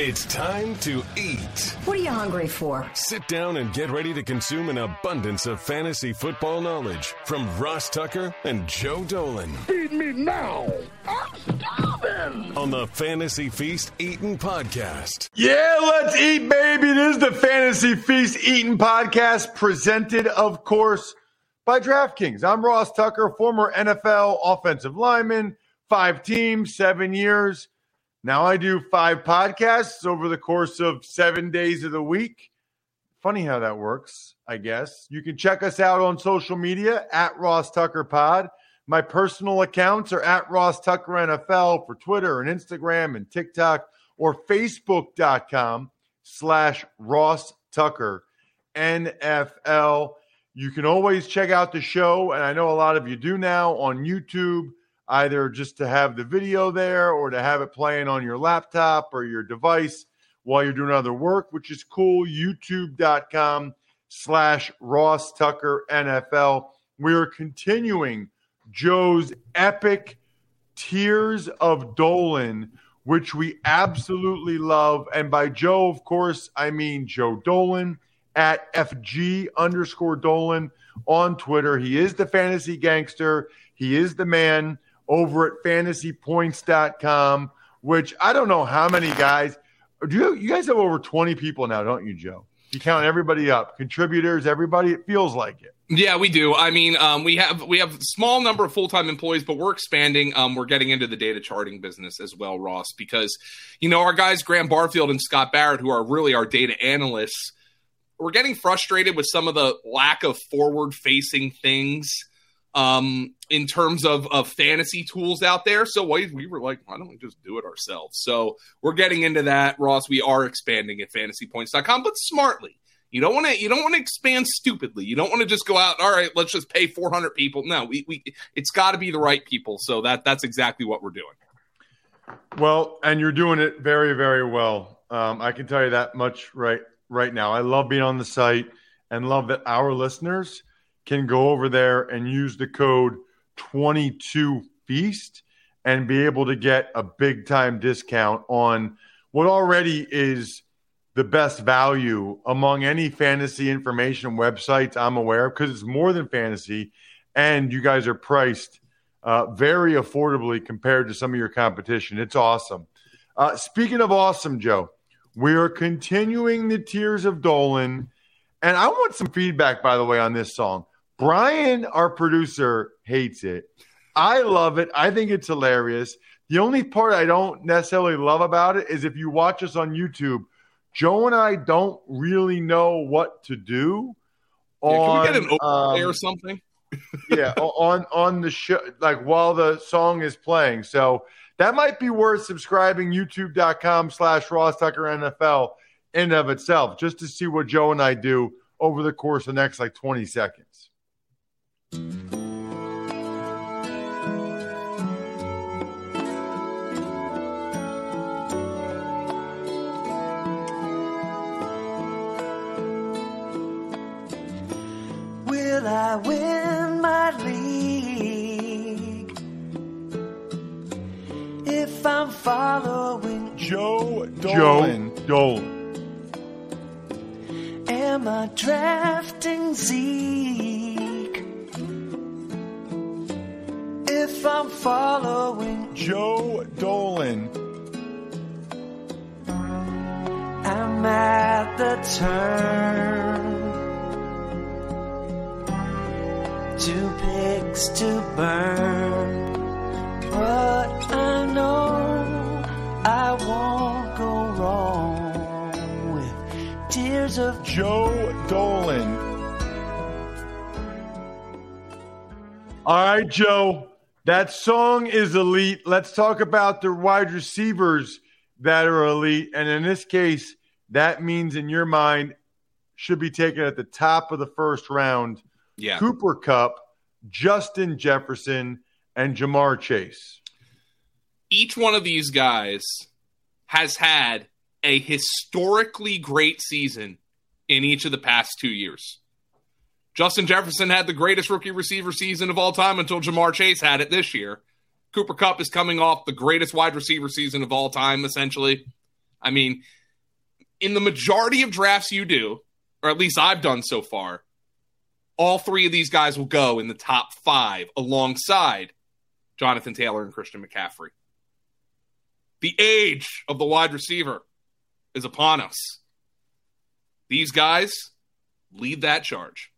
It's time to eat. What are you hungry for? Sit down and get ready to consume an abundance of fantasy football knowledge from Ross Tucker and Joe Dolan. Feed me now. I'm starving. On the Fantasy Feast Eating Podcast. Yeah, let's eat, baby. This is the Fantasy Feast Eating Podcast, presented, of course, by DraftKings. I'm Ross Tucker, former NFL offensive lineman, five teams, seven years. Now I do five podcasts over the course of seven days of the week. Funny how that works, I guess. You can check us out on social media at Ross Tucker Pod. My personal accounts are at Ross Tucker NFL for Twitter and Instagram and TikTok or Facebook.com slash Ross Tucker NFL. You can always check out the show, and I know a lot of you do now on YouTube either just to have the video there or to have it playing on your laptop or your device while you're doing other work, which is cool. YouTube.com slash Ross Tucker NFL. We are continuing Joe's epic Tears of Dolan, which we absolutely love. And by Joe, of course, I mean Joe Dolan at FG underscore Dolan on Twitter. He is the fantasy gangster. He is the man over at fantasypoints.com, which I don't know how many guys do you, you guys have over 20 people now, don't you, Joe? You count everybody up, contributors, everybody. It feels like it. Yeah, we do. I mean, um, we have we have small number of full time employees, but we're expanding. Um, we're getting into the data charting business as well, Ross, because you know our guys Graham Barfield and Scott Barrett, who are really our data analysts, we're getting frustrated with some of the lack of forward facing things um, in terms of, of fantasy tools out there. So we, we were like, why don't we just do it ourselves? So we're getting into that, Ross. We are expanding at fantasypoints.com, but smartly. You don't want to. You don't want to expand stupidly. You don't want to just go out. All right, let's just pay 400 people. No, we, we it's got to be the right people. So that that's exactly what we're doing. Well, and you're doing it very, very well. Um, I can tell you that much right right now. I love being on the site and love that our listeners can go over there and use the code 22 feast and be able to get a big time discount on what already is the best value among any fantasy information websites I'm aware of because it's more than fantasy and you guys are priced uh, very affordably compared to some of your competition. It's awesome. Uh, speaking of awesome, Joe, we are continuing the Tears of Dolan. And I want some feedback, by the way, on this song. Brian, our producer, hates it. I love it. I think it's hilarious. The only part I don't necessarily love about it is if you watch us on YouTube, Joe and I don't really know what to do. Yeah, can we get an overlay um, or something? yeah, on on the show, like while the song is playing. So that might be worth subscribing. YouTube.com slash Ross Tucker NFL in of itself, just to see what Joe and I do over the course of the next like 20 seconds. Will I win my league if I'm following Joe Dolan? Joe Dolan. Am I drafting Zeke? If I'm following Joe Dolan. I'm at the turn. Two pigs to burn. But I know I won't go wrong with tears of Joe Dolan. All right, Joe. That song is elite. Let's talk about the wide receivers that are elite. And in this case, that means in your mind should be taken at the top of the first round. Yeah. Cooper Kupp, Justin Jefferson, and Ja'Marr Chase. Each one of these guys has had a historically great season in each of the past two years. Justin Jefferson had the greatest rookie receiver season of all time until Ja'Marr Chase had it this year. Cooper Kupp is coming off the greatest wide receiver season of all time, essentially. I mean, in the majority of drafts you do, or at least I've done so far, all three of these guys will go in the top five alongside Jonathan Taylor and Christian McCaffrey. The age of the wide receiver is upon us. These guys lead that charge.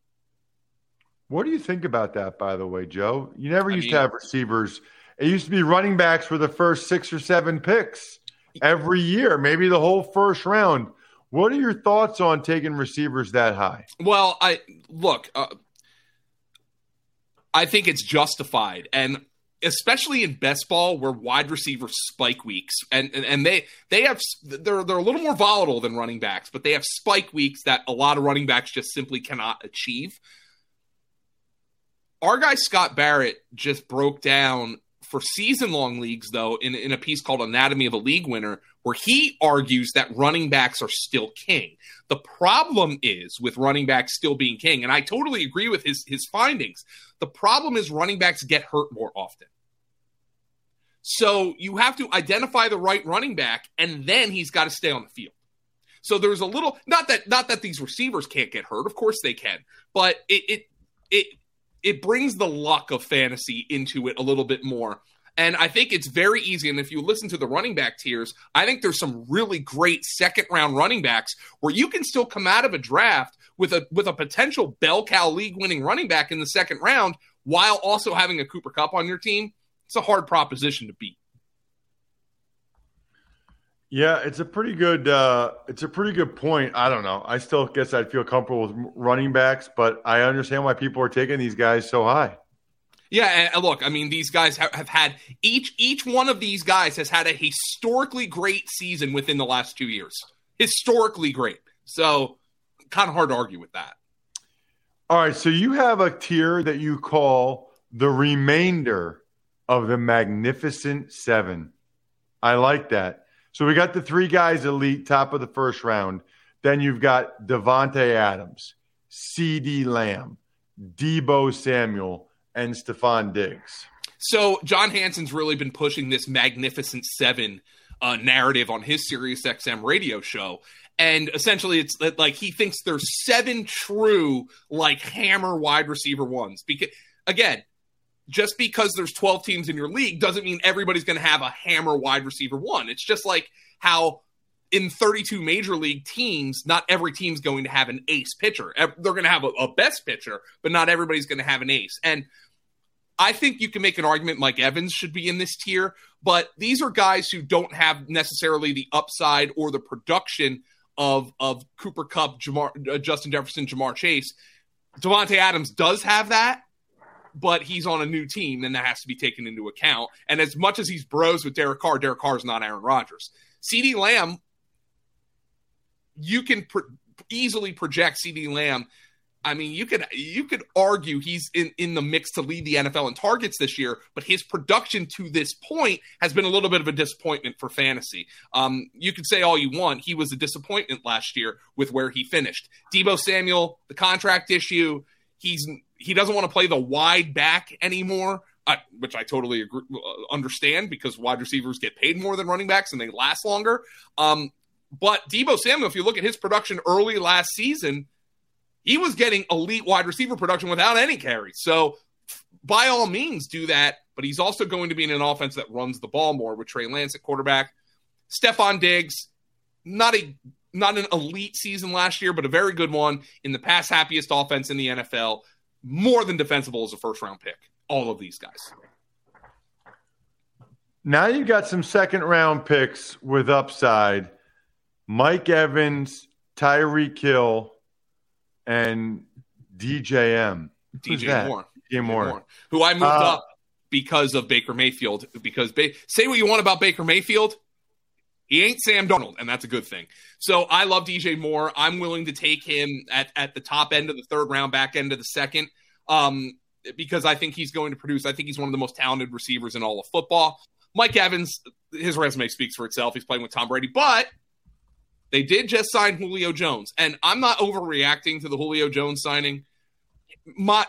What do you think about that, by the way, Joe? You never I used mean- to have receivers. It used to be running backs were the first six or seven picks every year, maybe the whole first round. What are your thoughts on taking receivers that high? Well, I look. Uh, I think it's justified, and especially in best ball, where wide receiver spike weeks, and and, and they they have they're they're a little more volatile than running backs, but they have spike weeks that a lot of running backs just simply cannot achieve. Our guy Scott Barrett just broke down for season long leagues, though, in, in a piece called Anatomy of a League Winner, where he argues that running backs are still king. The problem is with running backs still being king, and I totally agree with his his findings. The problem is running backs get hurt more often. So you have to identify the right running back, and then he's got to stay on the field. So there's a little not that not that these receivers can't get hurt, of course they can, but it it it it brings the luck of fantasy into it a little bit more. And I think it's very easy. And if you listen to the running back tiers, I think there's some really great second round running backs where you can still come out of a draft with a with a potential bell cow league winning running back in the second round while also having a Cooper Kupp on your team. It's a hard proposition to beat. Yeah, it's a pretty good. Uh, it's a pretty good point. I don't know. I still guess I'd feel comfortable with running backs, but I understand why people are taking these guys so high. Yeah, and look, I mean, these guys have, have had each each one of these guys has had a historically great season within the last two years. Historically great. So, kind of hard to argue with that. All right, so you have a tier that you call the remainder of the Magnificent Seven. I like that. So we got the three guys elite, top of the first round. Then you've got Davante Adams, CeeDee Lamb, Deebo Samuel, and Stefon Diggs. So John Hansen's really been pushing this Magnificent Seven uh, narrative on his Sirius XM radio show, and essentially it's that like he thinks there's seven true like hammer wide receiver ones. Because again, just because there's 12 teams in your league doesn't mean everybody's going to have a hammer wide receiver one. It's just like how in 32 major league teams, not every team's going to have an ace pitcher. They're going to have a, a best pitcher, but not everybody's going to have an ace. And I think you can make an argument Mike Evans should be in this tier, but these are guys who don't have necessarily the upside or the production of of Cooper Kupp, Ja'Marr, uh, Justin Jefferson, Ja'Marr Chase. Davante Adams does have that, but he's on a new team, and that has to be taken into account. And as much as he's bros with Derek Carr, Derek Carr is not Aaron Rodgers. CeeDee Lamb, you can easily project CeeDee Lamb. I mean, you could you could argue he's in, in the mix to lead the NFL in targets this year, but his production to this point has been a little bit of a disappointment for fantasy. Um, you could say all you want, he was a disappointment last year with where he finished. Deebo Samuel, the contract issue, he's he doesn't want to play the wide back anymore, uh, which I totally agree, uh, understand because wide receivers get paid more than running backs and they last longer. Um, but Deebo Samuel, if you look at his production early last season, he was getting elite wide receiver production without any carries. So by all means, do that. But he's also going to be in an offense that runs the ball more with Trey Lance at quarterback. Stefon Diggs, not a not an elite season last year, but a very good one in the pass happiest offense in the NFL. More than defensible as a first round pick. All of these guys. Now you've got some second round picks with upside. Mike Evans, Tyreek Hill, and DJM. Who's DJ that? Moore. DJ Moore. Who I moved Uh, up because of Baker Mayfield. Because ba- say what you want about Baker Mayfield, he ain't Sam Darnold, and that's a good thing. So I love DJ Moore. I'm willing to take him at, at the top end of the third round, back end of the second, um, because I think he's going to produce. I think he's one of the most talented receivers in all of football. Mike Evans, his resume speaks for itself. He's playing with Tom Brady, but they did just sign Julio Jones, and I'm not overreacting to the Julio Jones signing. My,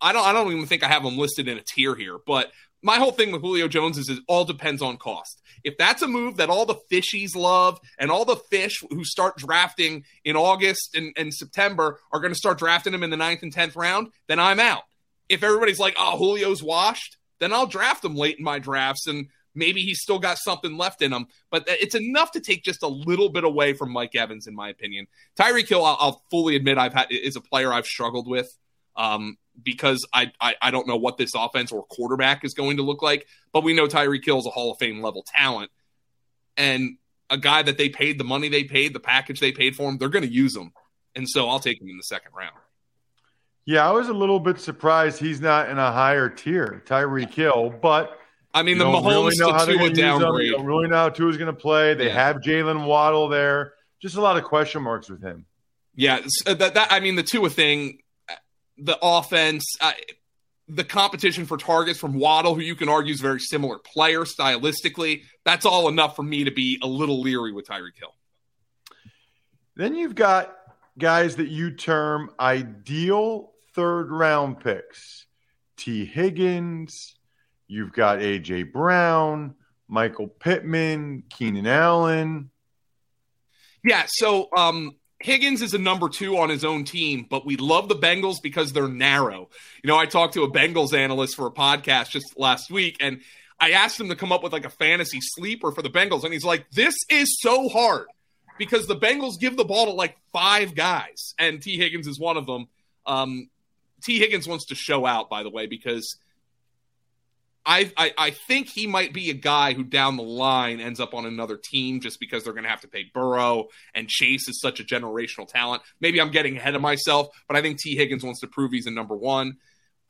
I don't, I don't even think I have him listed in a tier here, but my whole thing with Julio Jones is it all depends on cost. If that's a move that all the fishies love and all the fish who start drafting in August and, and September are going to start drafting him in the ninth and tenth round, then I'm out. If everybody's like, oh, Julio's washed, then I'll draft him late in my drafts and maybe he's still got something left in him. But it's enough to take just a little bit away from Mike Evans, in my opinion. Tyreek Hill, I'll, I'll fully admit, I've had is a player I've struggled with. Um, because I, I, I don't know what this offense or quarterback is going to look like, but we know Tyreek Hill is a Hall of Fame level talent, and a guy that they paid the money they paid, the package they paid for him, they're going to use him, and so I'll take him in the second round. Yeah, I was a little bit surprised he's not in a higher tier, Tyreek Hill, but. I mean, the Mahomes really to Tua downgrade. don't really know how Tua's going to play. They yeah. have Jalen Waddle there. Just a lot of question marks with him. Yeah, that, that I mean, the Tua thing the offense, uh, the competition for targets from Waddle, who you can argue is very similar player stylistically. That's all enough for me to be a little leery with Tyreek Hill. Then you've got guys that you term ideal third round picks Tee Higgins, you've got A.J. Brown, Michael Pittman, Keenan Allen. Yeah, so um, Higgins is a number two on his own team, but we love the Bengals because they're narrow. You know, I talked to a Bengals analyst for a podcast just last week, and I asked him to come up with like a fantasy sleeper for the Bengals, and he's like, "This is so hard because the Bengals give the ball to like five guys, and Tee Higgins is one of them." Um, Tee Higgins wants to show out, by the way, because I, I, I think he might be a guy who down the line ends up on another team just because they're going to have to pay Burrow and Chase is such a generational talent. Maybe I'm getting ahead of myself, but I think Tee Higgins wants to prove he's a number one.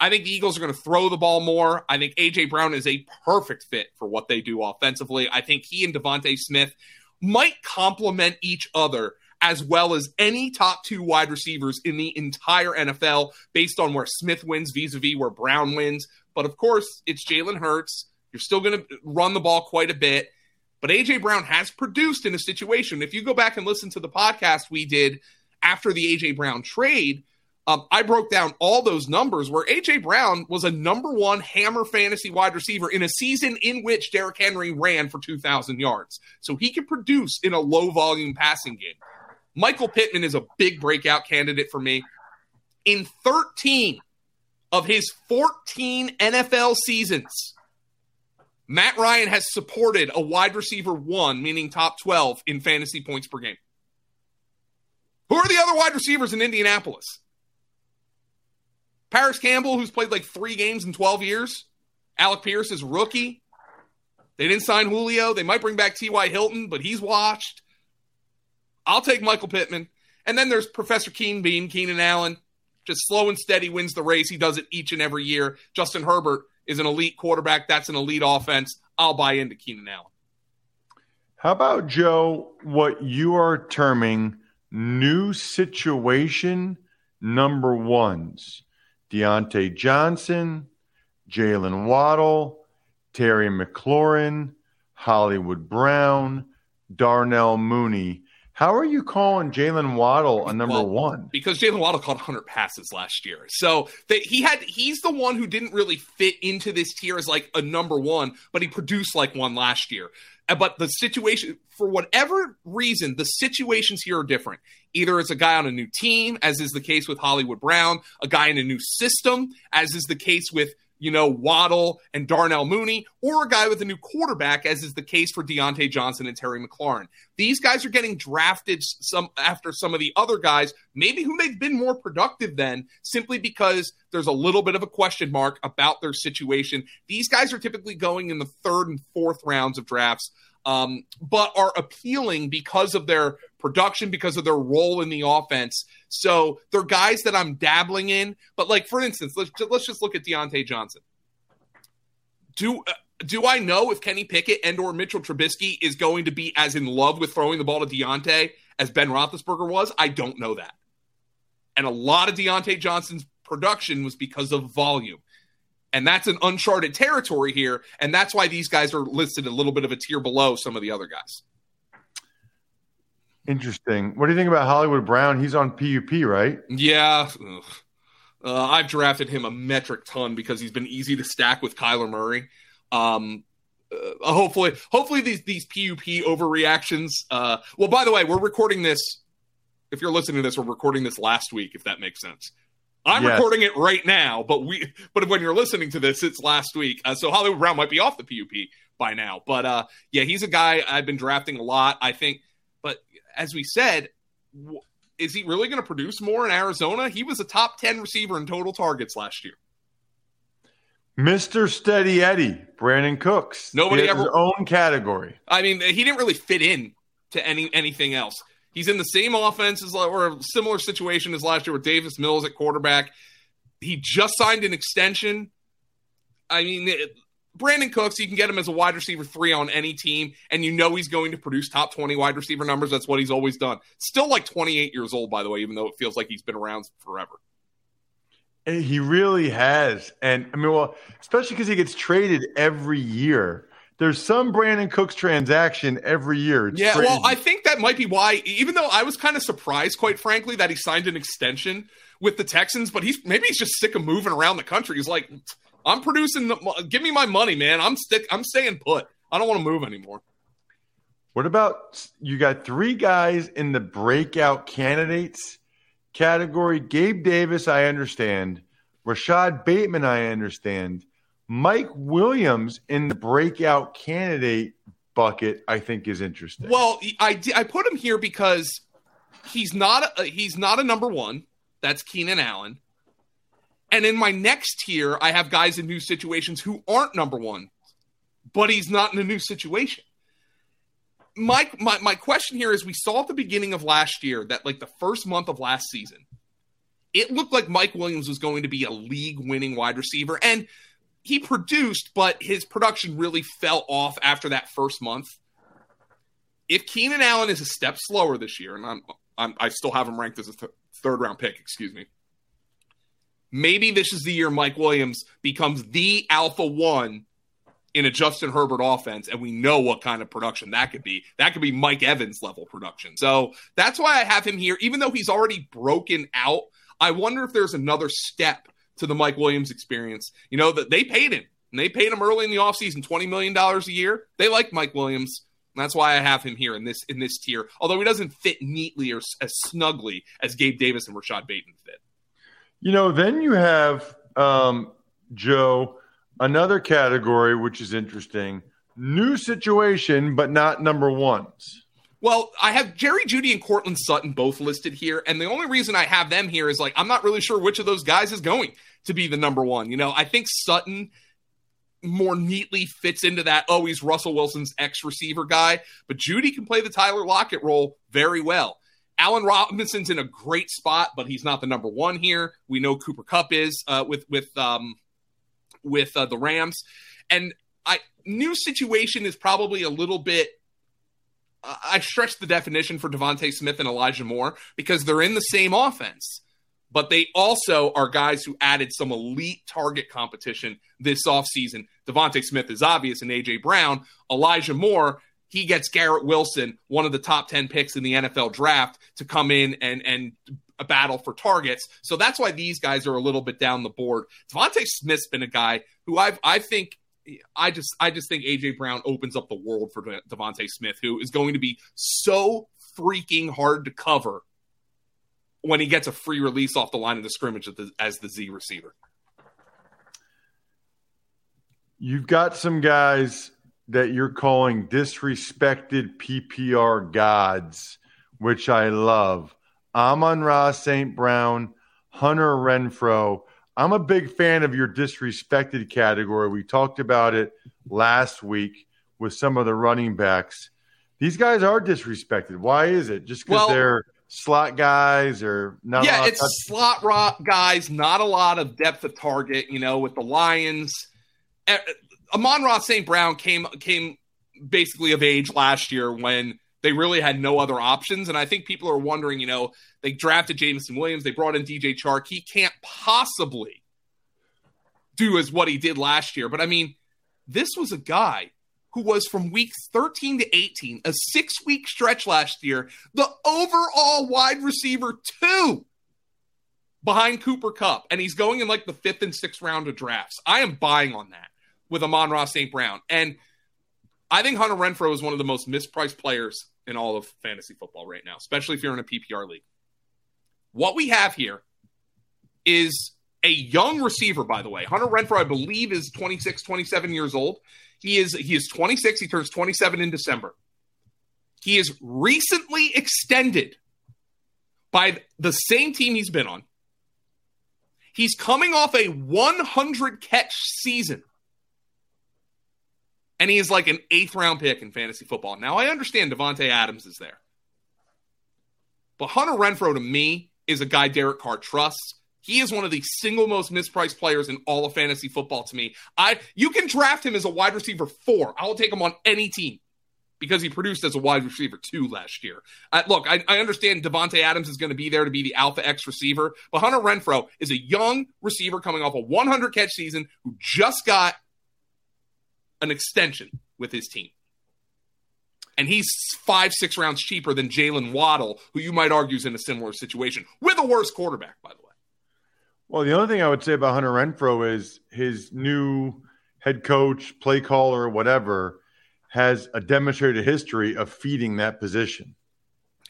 I think the Eagles are going to throw the ball more. I think AJ Brown is a perfect fit for what they do offensively. I think he and DeVonta Smith might complement each other as well as any top two wide receivers in the entire NFL based on where Smith wins vis a vis where Brown wins. But of course, it's Jalen Hurts. You're still going to run the ball quite a bit. But AJ Brown has produced in a situation. If you go back and listen to the podcast we did after the AJ Brown trade, um, I broke down all those numbers where AJ Brown was a number one hammer fantasy wide receiver in a season in which Derrick Henry ran for 2,000 yards. So he can produce in a low volume passing game. Michael Pittman is a big breakout candidate for me. In 13 of his 14 NFL seasons, Matt Ryan has supported a wide receiver one, meaning top 12 in fantasy points per game. Who are the other wide receivers in Indianapolis? Parris Campbell, who's played like three games in 12 years. Alec Pierce is rookie. They didn't sign Julio. They might bring back T.Y. Hilton, but he's watched. I'll take Michael Pittman. And then there's Professor Keen Bean, Keenan Allen. Just slow and steady wins the race. He does it each and every year. Justin Herbert is an elite quarterback. That's an elite offense. I'll buy into Keenan Allen. How about, Joe, what you are terming new situation number ones? Diontae Johnson, Jalen Waddle, Terry McLaurin, Hollywood Brown, Darnell Mooney. How are you calling Jalen Waddle a number well, one? Because Jalen Waddle caught 100 passes last year, so that he had he's the one who didn't really fit into this tier as like a number one, but he produced like one last year. But the situation, for whatever reason, the situations here are different. Either it's a guy on a new team, as is the case with Hollywood Brown, a guy in a new system, as is the case with you know, Waddle and Darnell Mooney, or a guy with a new quarterback, as is the case for Diontae Johnson and Terry McLaurin. These guys are getting drafted some after some of the other guys, maybe who they've been more productive than, simply because there's a little bit of a question mark about their situation. These guys are typically going in the third and fourth rounds of drafts um, but are appealing because of their production, because of their role in the offense. So they're guys that I'm dabbling in. But like for instance, let's let's just look at Diontae Johnson. Do do I know if Kenny Pickett and or Mitchell Trubisky is going to be as in love with throwing the ball to Diontae as Ben Roethlisberger was? I don't know that. And a lot of Diontae Johnson's production was because of volume. And that's an uncharted territory here. And that's why these guys are listed a little bit of a tier below some of the other guys. Interesting. What do you think about Hollywood Brown? He's on PUP, right? Yeah. Uh, I've drafted him a metric ton because he's been easy to stack with Kyler Murray. Um, uh, hopefully, hopefully these these PUP overreactions. Uh, well, by the way, we're recording this. If you're listening to this, we're recording this last week. If that makes sense. I'm Yes. recording it right now, but we but when you're listening to this, it's last week. Uh, so Hollywood Brown might be off the PUP by now. But uh, yeah, he's a guy I've been drafting a lot. I think, as we said, is he really going to produce more in Arizona? He was a top ten receiver in total targets last year. Mr. Steady Eddie, Brandin Cooks. Nobody has his ever- own category. I mean, he didn't really fit in to any anything else. He's in the same offense as or a similar situation as last year with Davis Mills at quarterback. He just signed an extension. I mean, it- Brandin Cooks, you can get him as a wide receiver three on any team, and you know he's going to produce top 20 wide receiver numbers. That's what he's always done. Still like 28 years old, by the way, even though it feels like he's been around forever. He really has. And I mean, well, especially because he gets traded every year. There's some Brandin Cooks transaction every year. It's Yeah, crazy. well, I think that might be why. Even though I was kind of surprised, quite frankly, that he signed an extension with the Texans, but he's maybe he's just sick of moving around the country. He's like, I'm producing. The, give me my money, man. I'm stick. I'm staying put. I don't want to move anymore. What about you got three guys in the breakout candidates category? Gabe Davis, I understand. Rashod Bateman, I understand. Mike Williams in the breakout candidate bucket, I think is interesting. Well, I I put him here because he's not a, he's not a number one. That's Keenan Allen. And in my next tier, I have guys in new situations who aren't number one, but he's not in a new situation. My, my my question here is we saw at the beginning of last year that like the first month of last season, it looked like Mike Williams was going to be a league winning wide receiver. And he produced, but his production really fell off after that first month if Keenan Allen is a step slower this year, and I'm, I'm I still have him ranked as a th- third round pick, excuse me. Maybe this is the year Mike Williams becomes the alpha one in a Justin Herbert offense, and we know what kind of production that could be. That could be Mike Evans level production. So that's why I have him here, even though he's already broken out. I wonder if there's another step to the Mike Williams experience. You know that they paid him, and they paid him early in the offseason $20 million a year. They like Mike Williams. That's why I have him here in this in this tier. Although he doesn't fit neatly or as snugly as Gabe Davis and Rashod Bateman fit. You know, then you have um, Joe, another category which is interesting. New situation, but not number ones. Well, I have Jerry Jeudy and Courtland Sutton both listed here, and the only reason I have them here is like I'm not really sure which of those guys is going to be the number one. You know, I think Sutton more neatly fits into that. Oh, he's Russell Wilson's ex receiver guy, but Jeudy can play the Tyler Lockett role very well. Allen Robinson's in a great spot, but he's not the number one here. We know Cooper Kupp is uh, with with um, with uh, the Rams, and I new situation is probably a little bit. uh, I stretch the definition for DeVonta Smith and Elijah Moore because they're in the same offense, but they also are guys who added some elite target competition this offseason. DeVonta Smith is obvious, and AJ Brown. Elijah Moore, he gets Garrett Wilson, one of the top 10 picks in the NFL draft, to come in and and a battle for targets. So that's why these guys are a little bit down the board. DeVonta Smith's been a guy who I've I think I just I just think AJ Brown opens up the world for De- DeVonta Smith, who is going to be so freaking hard to cover when he gets a free release off the line of the scrimmage as the, as the Z receiver. You've got some guys that you're calling disrespected PPR gods, which I love. Amon-Ra St. Brown, Hunter Renfrow. I'm a big fan of your disrespected category. We talked about it last week with some of the running backs. These guys are disrespected. Why is it? Just because Well- they're slot guys or not? a lot yeah, of it's touch- slot rock guys, not a lot of depth of target. You know, with the Lions, Eh, Amon-Ra St. Brown came came basically of age last year when they really had no other options, and I think people are wondering. You know, they drafted Jameson Williams, they brought in DJ Chark. He can't possibly do as what he did last year, but I mean, this was a guy who was from weeks 13 to 18, a six week stretch last year, the overall wide receiver two behind Cooper Kupp. And he's going in like the fifth and sixth round of drafts. I am buying on that. With Amon-Ra St. Brown. And I think Hunter Renfrow is one of the most mispriced players in all of fantasy football right now, especially if you're in a PPR league. What we have here is a young receiver, by the way. Hunter Renfrow, I believe, is 26, 27 years old. He is he is 26. He turns 27 in December. He is recently extended by the same team he's been on. He's coming off a 100 catch season. And he is like an eighth round pick in fantasy football. Now, I understand Davante Adams is there. But Hunter Renfrow to me, is a guy Derek Carr trusts. He is one of the single most mispriced players in all of fantasy football to me. I you can draft him as a wide receiver four. I will take him on any team because he produced as a wide receiver two last year. Look, I, I understand Davante Adams is going to be there to be the alpha X receiver, but Hunter Renfrow is a young receiver coming off a 100 catch season who just got an extension with his team. And he's five, six rounds cheaper than Jalen Waddle, who you might argue is in a similar situation with a worse quarterback, by the way. Well, the only thing I would say about Hunter Renfrow is his new head coach, play caller, whatever, has a demonstrated history of feeding that position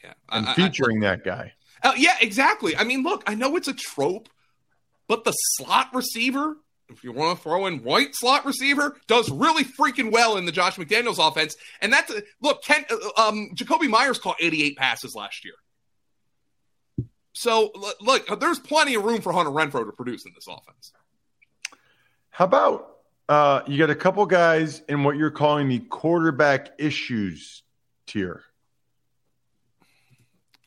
Yeah, and I- I- featuring that guy. Uh, yeah, exactly. I mean, look, I know it's a trope, but the slot receiver, if you want to throw in white slot receiver, does really freaking well in the Josh McDaniels offense. And that's look, Ken, uh, um, Jakobi Meyers caught 88 passes last year. So look, there's plenty of room for Hunter Renfrow to produce in this offense. How about uh, you got a couple guys in what you're calling the quarterback issues tier?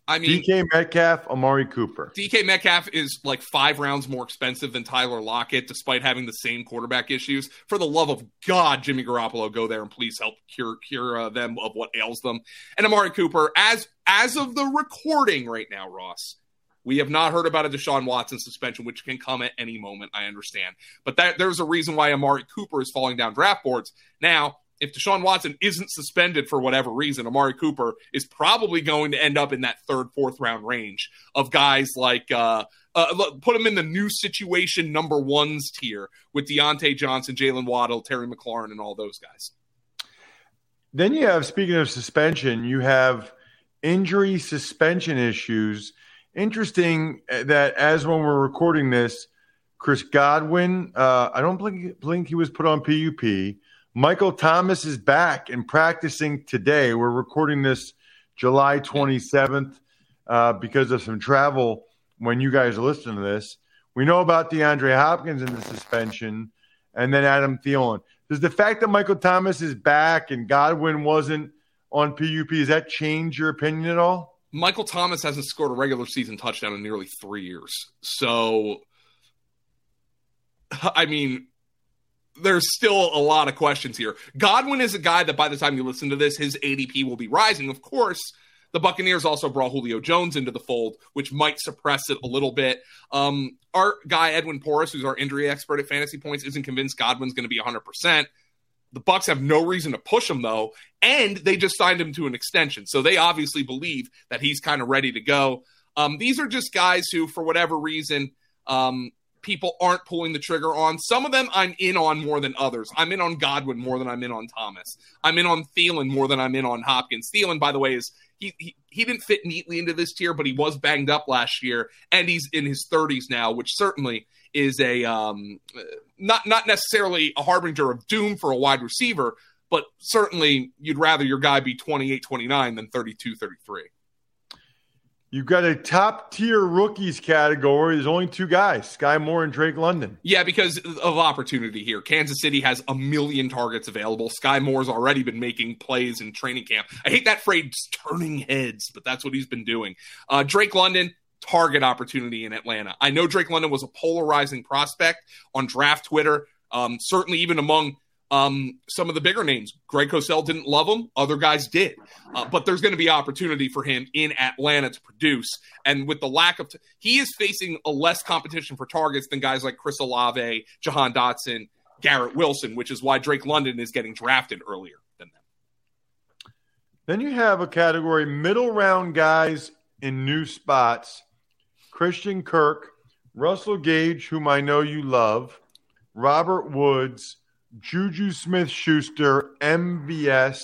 I mean, DK Metcalf, Amari Cooper. DK Metcalf is like five rounds more expensive than Tyler Lockett, despite having the same quarterback issues. For the love of God, Jimmy Garoppolo, go there and please help cure cure uh, them of what ails them. And Amari Cooper, as as of the recording right now, Ross, we have not heard about a Deshaun Watson suspension, which can come at any moment. I understand, but that there's a reason why Amari Cooper is falling down draft boards now if Deshaun Watson isn't suspended for whatever reason, Amari Cooper is probably going to end up in that third, fourth round range of guys like uh, uh, put him in the new situation number ones tier with Diontae Johnson, Jalen Waddle, Terry McLaurin, and all those guys. Then you have, speaking of suspension, you have injury suspension issues. Interesting that as when we're recording this, Chris Godwin, uh, I don't think, think he was put on PUP. Michael Thomas is back and practicing today. We're recording this July 27th uh, because of some travel when you guys are listening to this. We know about DeAndre Hopkins and the suspension and then Adam Thielen. Does the fact that Michael Thomas is back and Godwin wasn't on PUP, does that change your opinion at all? Michael Thomas hasn't scored a regular season touchdown in nearly three years. So, I mean, there's still a lot of questions here. Godwin is a guy that by the time you listen to this, his ADP will be rising. Of course, the Buccaneers also brought Julio Jones into the fold, which might suppress it a little bit. Um, our guy Edwin Porras, who's our injury expert at Fantasy Points, isn't convinced Godwin's going to be 100%. The Bucks have no reason to push him though, and they just signed him to an extension, so they obviously believe that he's kind of ready to go. Um, these are just guys who, for whatever reason, um, people aren't pulling the trigger on. Some of them I'm in on more than others. I'm in on Godwin more than I'm in on Thomas. I'm in on Thielen more than I'm in on Hopkins. Thielen, by the way, is he, he he didn't fit neatly into this tier, but he was banged up last year, and he's in his 30s now, which certainly is a um, not not necessarily a harbinger of doom for a wide receiver, but certainly you'd rather your guy be 28, 29 than 32, 33. You've got a top tier rookies category. There's only two guys, Skyy Moore and Drake London. Yeah, because of opportunity here. Kansas City has a million targets available. Skyy Moore's already been making plays in training camp. I hate that phrase turning heads, but that's what he's been doing. Uh, Drake London, target opportunity in Atlanta. I know Drake London was a polarizing prospect on draft Twitter, um, certainly even among um, some of the bigger names. Greg Cosell didn't love him, other guys did. Uh, but there's going to be opportunity for him in Atlanta to produce. And with the lack of, t- he is facing a less competition for targets than guys like Chris Olave, Jahan Dotson, Garrett Wilson, which is why Drake London is getting drafted earlier than them. Then you have a category middle round guys in new spots Christian Kirk, Russell Gage, whom I know you love, Robert Woods, Juju Smith Schuster, MVS.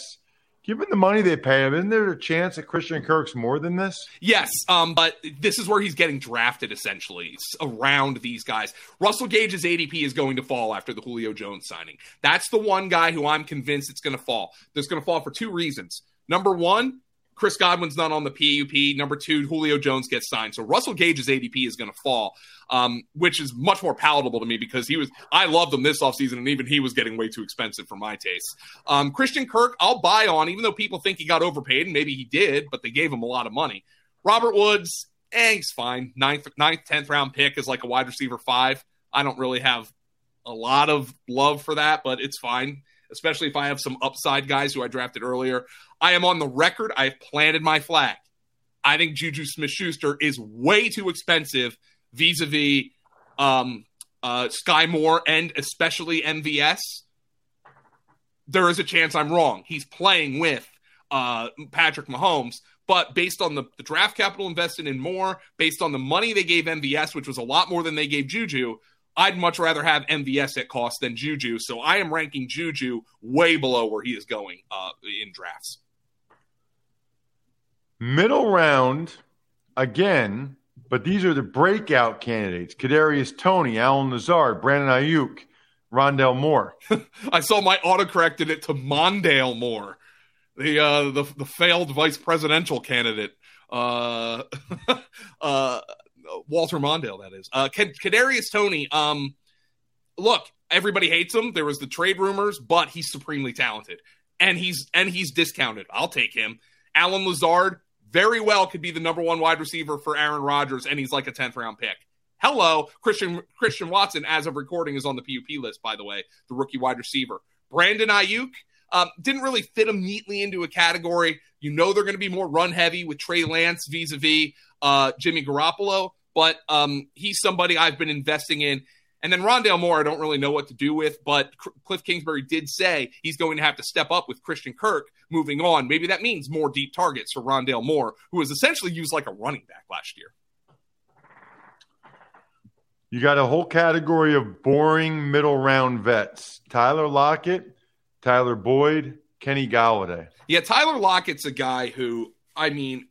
Given the money they pay him, isn't there a chance that Christian Kirk's more than this? Yes, um, but this is where he's getting drafted essentially around these guys. Russell Gage's ADP is going to fall after the Julio Jones signing. That's the one guy who I'm convinced it's going to fall. It's going to fall for two reasons. Number one, Chris Godwin's not on the PUP. Number two, Julio Jones gets signed. So Russell Gage's ADP is going to fall, um, which is much more palatable to me because he was, I loved him this offseason, and even he was getting way too expensive for my taste. Um, Christian Kirk, I'll buy on, even though people think he got overpaid, and maybe he did, but they gave him a lot of money. Robert Woods, eh, he's fine. Ninth, ninth, tenth round pick is like a wide receiver five. I don't really have a lot of love for that, but it's fine especially if I have some upside guys who I drafted earlier. I am on the record. I've planted my flag. I think Juju Smith Schuster is way too expensive vis a vis Skyy Moore and especially MVS. There is a chance I'm wrong. He's playing with uh, Patrick Mahomes, but based on the, the, draft capital invested in Moore, based on the money they gave MVS, which was a lot more than they gave Juju, I'd much rather have MVS at cost than Juju. So I am ranking Juju way below where he is going uh, in drafts. Middle round, again, but these are the breakout candidates: Kadarius Toney, Allen Lazard, Brandon Aiyuk, Rondale Moore. I saw my autocorrected it to Mondale Moore, the uh, the the failed vice presidential candidate. Uh, uh, Walter Mondale, that is. Uh, Kadarius Toney. Um, look, everybody hates him. There was the trade rumors, but he's supremely talented, and he's and he's discounted. I'll take him. Allen Lazard very well could be the number one wide receiver for Aaron Rodgers, and he's like a tenth round pick. Hello, Christian Christian Watson, as of recording, is on the PUP list. By the way, the rookie wide receiver. Brandon Aiyuk um, didn't really fit him neatly into a category. You know they're going to be more run heavy with Trey Lance vis a vis Jimmy Garoppolo but um, he's somebody I've been investing in. And then Rondale Moore, I don't really know what to do with, but Cliff Kingsbury did say he's going to have to step up with Christian Kirk moving on. Maybe that means more deep targets for Rondale Moore, who was essentially used like a running back last year. You got a whole category of boring middle round vets Tyler Lockett, Tyler Boyd, Kenny Golladay. Yeah, Tyler Lockett's a guy who, I mean,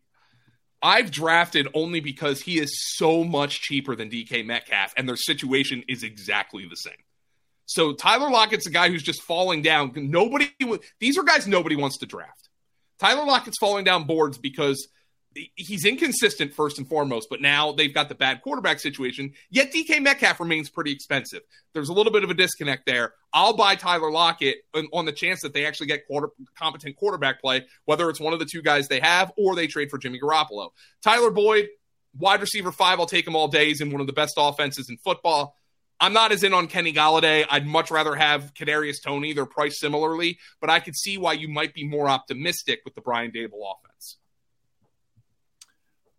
I've drafted only because he is so much cheaper than DK Metcalf, and their situation is exactly the same. So Tyler Lockett's a guy who's just falling down. Nobody, these are guys nobody wants to draft. Tyler Lockett's falling down boards because he's inconsistent first and foremost, but now they've got the bad quarterback situation. Yet DK Metcalf remains pretty expensive. There's a little bit of a disconnect there. I'll buy Tyler Lockett on the chance that they actually get quarter, competent quarterback play, whether it's one of the two guys they have or they trade for Jimmy Garoppolo. Tyler Boyd, wide receiver five, I'll take him all days in one of the best offenses in football. I'm not as in on Kenny Golladay. I'd much rather have Kadarius Toney. They're priced similarly, but I could see why you might be more optimistic with the Brian Daboll offense.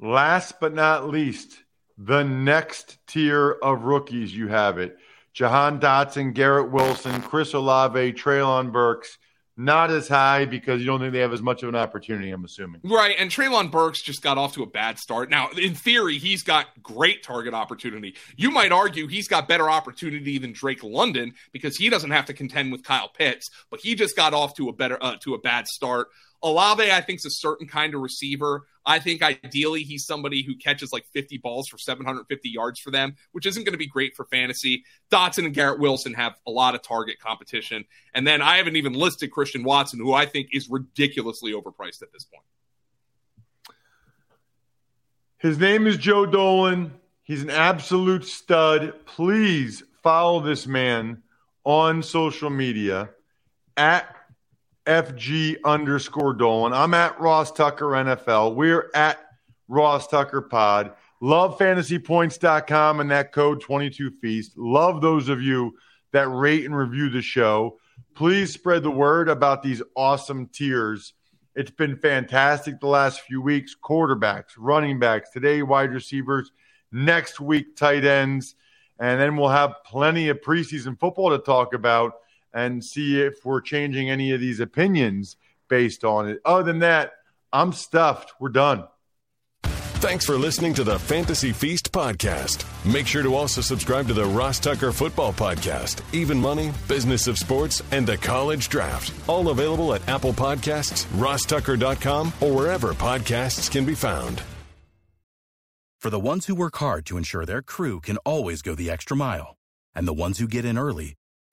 Last but not least, the next tier of rookies you have it. Jahan Dotson, Garrett Wilson, Chris Olave, Treylon Burks. Not as high because you don't think they have as much of an opportunity, I'm assuming. Right. And Treylon Burks just got off to a bad start. Now, in theory, he's got great target opportunity. You might argue he's got better opportunity than Drake London because he doesn't have to contend with Kyle Pitts, but he just got off to a better uh, to a bad start. Olave, I think, is a certain kind of receiver. I think ideally he's somebody who catches like 50 balls for 750 yards for them, which isn't going to be great for fantasy. Dotson and Garrett Wilson have a lot of target competition. And then I haven't even listed Christian Watson, who I think is ridiculously overpriced at this point. His name is Joe Dolan. He's an absolute stud. Please follow this man on social media at FG underscore Dolan. I'm at Ross Tucker NFL. We're at Ross Tucker Pod. Love fantasypoints.com and that code 22 Feast. Love those of you that rate and review the show. Please spread the word about these awesome tiers. It's been fantastic the last few weeks. Quarterbacks, running backs, today wide receivers, next week tight ends. And then we'll have plenty of preseason football to talk about and see if we're changing any of these opinions based on it. Other than that, I'm stuffed. We're done. Thanks for listening to the Fantasy Feast podcast. Make sure to also subscribe to the Ross Tucker Football Podcast, Even Money, Business of Sports, and the College Draft. All available at Apple Podcasts, rosstucker.com, or wherever podcasts can be found. For the ones who work hard to ensure their crew can always go the extra mile, and the ones who get in early